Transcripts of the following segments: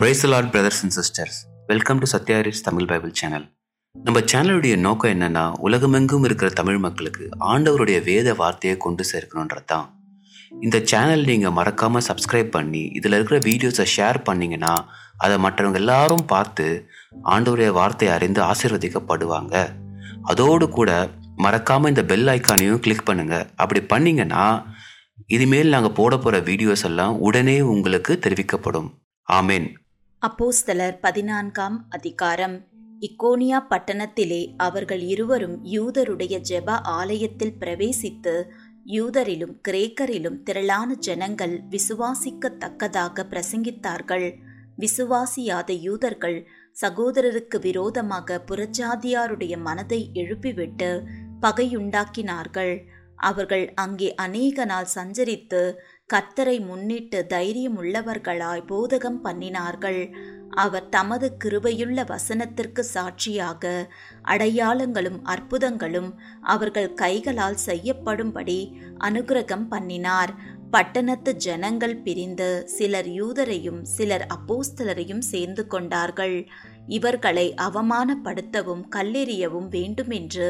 Praise lord brothers and sisters welcome to சத்யாரிஸ் Tamil Bible channel நம்ம சேனலுடைய நோக்கம் என்னன்னா உலகமெங்கும் இருக்கிற தமிழ் மக்களுக்கு ஆண்டவருடைய வேத வார்த்தையை கொண்டு சேர்க்கணுன்றது தான் இந்த சேனல் நீங்கள் மறக்காமல் சப்ஸ்கிரைப் பண்ணி இதில் இருக்கிற வீடியோஸை ஷேர் பண்ணீங்கன்னா அதை மற்றவங்க எல்லாரும் பார்த்து ஆண்டவருடைய வார்த்தையை அறிந்து ஆசீர்வதிக்கப்படுவாங்க. அதோடு கூட மறக்காமல் இந்த பெல் ஐக்கானையும் கிளிக் பண்ணுங்கள் அப்படி பண்ணிங்கன்னா இனிமேல் நாங்கள் போட போகிற வீடியோஸ் எல்லாம் உடனே உங்களுக்கு தெரிவிக்கப்படும். ஆமேன். அப்போஸ்தலர் பதினான்காம் அதிகாரம். இக்கோனியா பட்டணத்திலே அவர்கள் இருவரும் யூதருடைய ஜெப ஆலயத்தில் பிரவேசித்து யூதரிலும் கிரேக்கரிலும் திரளான ஜனங்கள் விசுவாசிக்கத்தக்கதாக பிரசங்கித்தார்கள். விசுவாசியாத யூதர்கள் சகோதரருக்கு விரோதமாக புறஜாதியாருடைய மனதை எழுப்பிவிட்டு பகையுண்டாக்கினார்கள். அவர்கள் அங்கே அநேக நாள் சஞ்சரித்து கர்த்தரை முன்னிட்டு தைரியம் உள்ளவர்களாய் போதகம் பண்ணினார்கள். அவர் தமது கிருபையுள்ள வசனத்திற்கு சாட்சியாக அடையாளங்களும் அற்புதங்களும் அவர்கள் கைகளால் செய்யப்படும்படி அனுகிரகம் பண்ணினார். பட்டணத்து ஜனங்கள் பிரிந்து சிலர் யூதரையும் சிலர் அப்போஸ்தலரையும் சேர்ந்து கொண்டார்கள். இவர்களை அவமானப்படுத்தவும் கல்லெறியவும் வேண்டுமென்று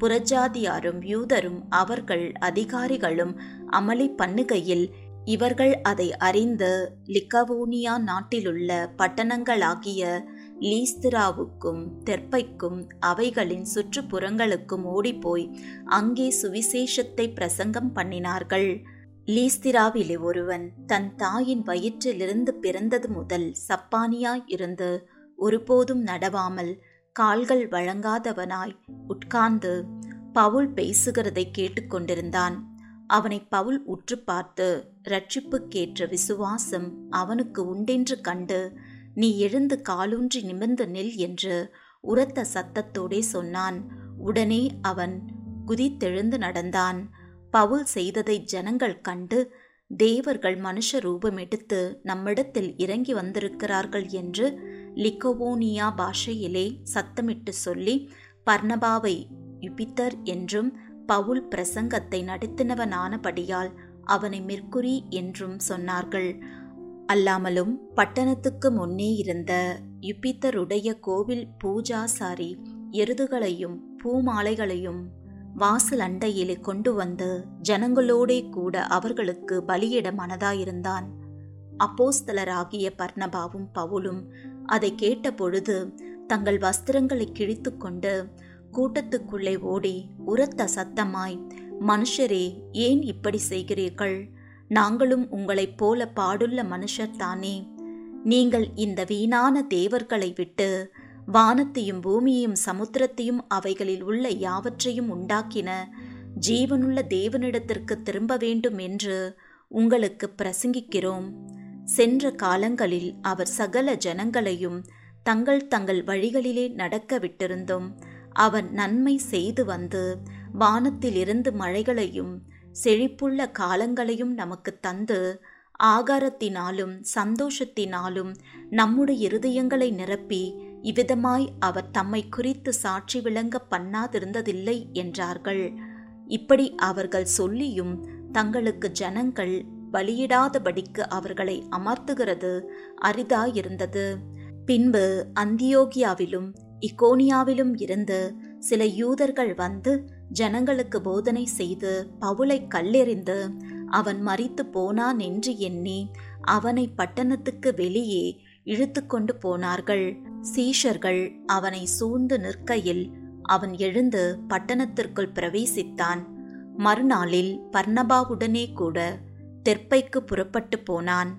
புறஜாதியாரும் யூதரும் அவர்கள் அதிகாரிகளும் அமளி பண்ணுகையில் இவர்கள் அதை அறிந்து லிக்கவோனியா நாட்டிலுள்ள பட்டணங்களாகிய லீஸ்திராவுக்கும் தெற்பைக்கும் அவைகளின் சுற்றுப்புறங்களுக்கும் ஓடிப்போய் அங்கே சுவிசேஷத்தை பிரசங்கம் பண்ணினார்கள். லீஸ்திராவிலே ஒருவன் தன் தாயின் வயிற்றிலிருந்து பிறந்தது முதல் சப்பானியாய் இருந்து ஒருபோதும் நடவாமல் கால்கள் வழங்காதவனாய் உட்கார்ந்து பவுல் பேசுகிறதை கேட்டுக்கொண்டிருந்தான். அவனை பவுல் உற்று பார்த்து ரட்சிப்புக்கேற்ற விசுவாசம் அவனுக்கு உண்டென்று கண்டு நீ எழுந்து காலூன்றி நிமிர்ந்து நில் என்று உரத்த சத்தத்தோடே சொன்னான். உடனே அவன் குதித்தெழுந்து நடந்தான். பவுல் செய்ததை ஜனங்கள் கண்டு தேவர்கள் மனுஷ ரூபம் எடுத்து நம்மிடத்தில் இறங்கி வந்திருக்கிறார்கள் என்று லிக்கோவோனியா பாஷையிலே சத்தமிட்டு சொல்லி பர்ணபாவை யுபித்தர் என்றும் பவுல் பிரசங்கத்தை நடத்தினவனானபடியால் அவனை மெர்க்குரி என்றும் சொன்னார்கள். அல்லாமலும் பட்டணத்துக்கு முன்னே இருந்த யுபித்தருடைய கோவில் பூஜாசாரி எருதுகளையும் பூமாலைகளையும் வாசல் அண்டையிலே கொண்டு வந்து ஜனங்களோடே கூட அவர்களுக்கு பலியிட மனதாயிருந்தான் அப்போஸ்தலராகிய பர்ணபாவும் பவுலும் அதை கேட்டபொழுது தங்கள் வஸ்திரங்களை கிழித்து கொண்டு கூட்டத்துக்குள்ளே ஓடி உரத்த சத்தமாய் மனுஷரே ஏன் இப்படி செய்கிறீர்கள்? நாங்களும் உங்களைப் போல பாடுள்ள மனுஷர் தானே. நீங்கள் இந்த வீணான தேவர்களை விட்டு வானத்தையும் பூமியையும் சமுத்திரத்தையும் அவைகளில் உள்ள யாவற்றையும் உண்டாக்கின ஜீவனுள்ள தேவனிடத்திற்கு திரும்ப வேண்டும் என்று உங்களுக்கு பிரசங்கிக்கிறோம். சென்ற காலங்களில் அவர் சகல ஜனங்களையும் தங்கள் தங்கள் வழிகளிலே நடக்க விட்டிருந்தோம். அவன் நன்மை செய்து வந்து வானத்திலிருந்து மழைகளையும் செழிப்புள்ள காலங்களையும் நமக்கு தந்து ஆகாரத்தினாலும் சந்தோஷத்தினாலும் நம்முடைய இருதயங்களை நிரப்பி இவ்விதமாய் அவர் தம்மை குறித்து சாட்சி விளங்க பண்ணாதிருந்ததில்லை என்றார்கள். இப்படி அவர்கள் சொல்லியும் தங்களுக்கு ஜனங்கள் பலியிடாதபடிக்கு அவர்களை அமர்த்துகிறது அரிதாயிருந்தது. பின்பு அந்தியோகியாவிலும் இக்கோனியாவிலும் இருந்து சில யூதர்கள் வந்து ஜனங்களுக்கு போதனை செய்து பவுலை கல்லெறிந்து அவன் மறித்து போனான் என்று எண்ணி அவனை பட்டணத்துக்கு வெளியே இழுத்து கொண்டு போனார்கள். சீஷர்கள் அவனை சூழ்ந்து நிற்கையில் அவன் எழுந்து பட்டணத்திற்குள் பிரவேசித்தான். மறுநாளில் பர்ணபாவுடனே கூட தெற்பைக்கு புறப்பட்டு போனான்.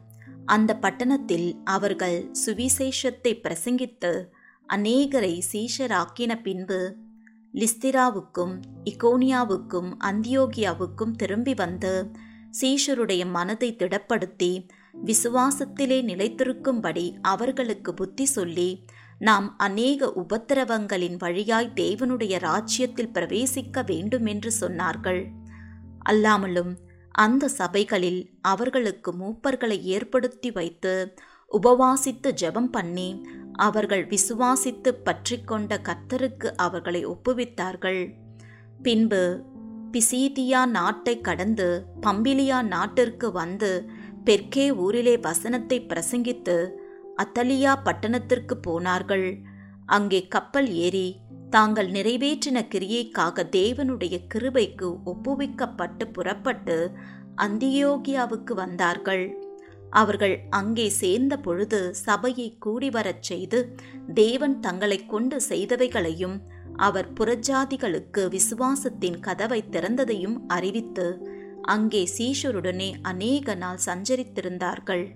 அந்த பட்டணத்தில் அவர்கள் சுவிசேஷத்தை பிரசங்கித்து அநேகரை சீஷராக்கின பின்பு லிஸ்திராவுக்கும் இகோனியாவுக்கும் அந்தியோகியாவுக்கும் திரும்பி வந்து சீஷருடைய மனதை திடப்படுத்தி விசுவாசத்திலே நிலைத்திருக்கும்படி அவர்களுக்கு புத்தி சொல்லி நாம் அநேக உபத்திரவங்களின் வழியாய் தேவனுடைய ராஜ்யத்தில் பிரவேசிக்க வேண்டுமென்று சொன்னார்கள். அல்லாமலும் அந்த சபைகளில் அவர்களுக்கு மூப்பர்களை ஏற்படுத்தி வைத்து உபவாசித்து ஜெபம் பண்ணி அவர்கள் விசுவாசித்து பற்றி கொண்ட கர்த்தருக்கு அவர்களை ஒப்புவித்தார்கள். பின்பு பிசீதியா நாட்டை கடந்து பம்பிலியா நாட்டிற்கு வந்து பெர்கே ஊரிலே வசனத்தை பிரசங்கித்து அத்தலியா பட்டணத்திற்கு போனார்கள். அங்கே கப்பல் ஏறி தாங்கள் நிறைவேற்றின கிரியைக்காக தேவனுடைய கிருபைக்கு ஒப்புவிக்கப்பட்டு புறப்பட்டு அந்தியோகியாவுக்கு வந்தார்கள். அவர்கள் அங்கே சேர்ந்த பொழுது சபையை கூடிவரச் செய்து தேவன் தங்களைக் கொண்டு செய்தவைகளையும் அவர் புறஜாதிகளுக்கு விசுவாசத்தின் கதவை திறந்ததையும் அறிவித்து அங்கே சீஷருடனே அநேக நாள் சஞ்சரித்திருந்தார்கள்.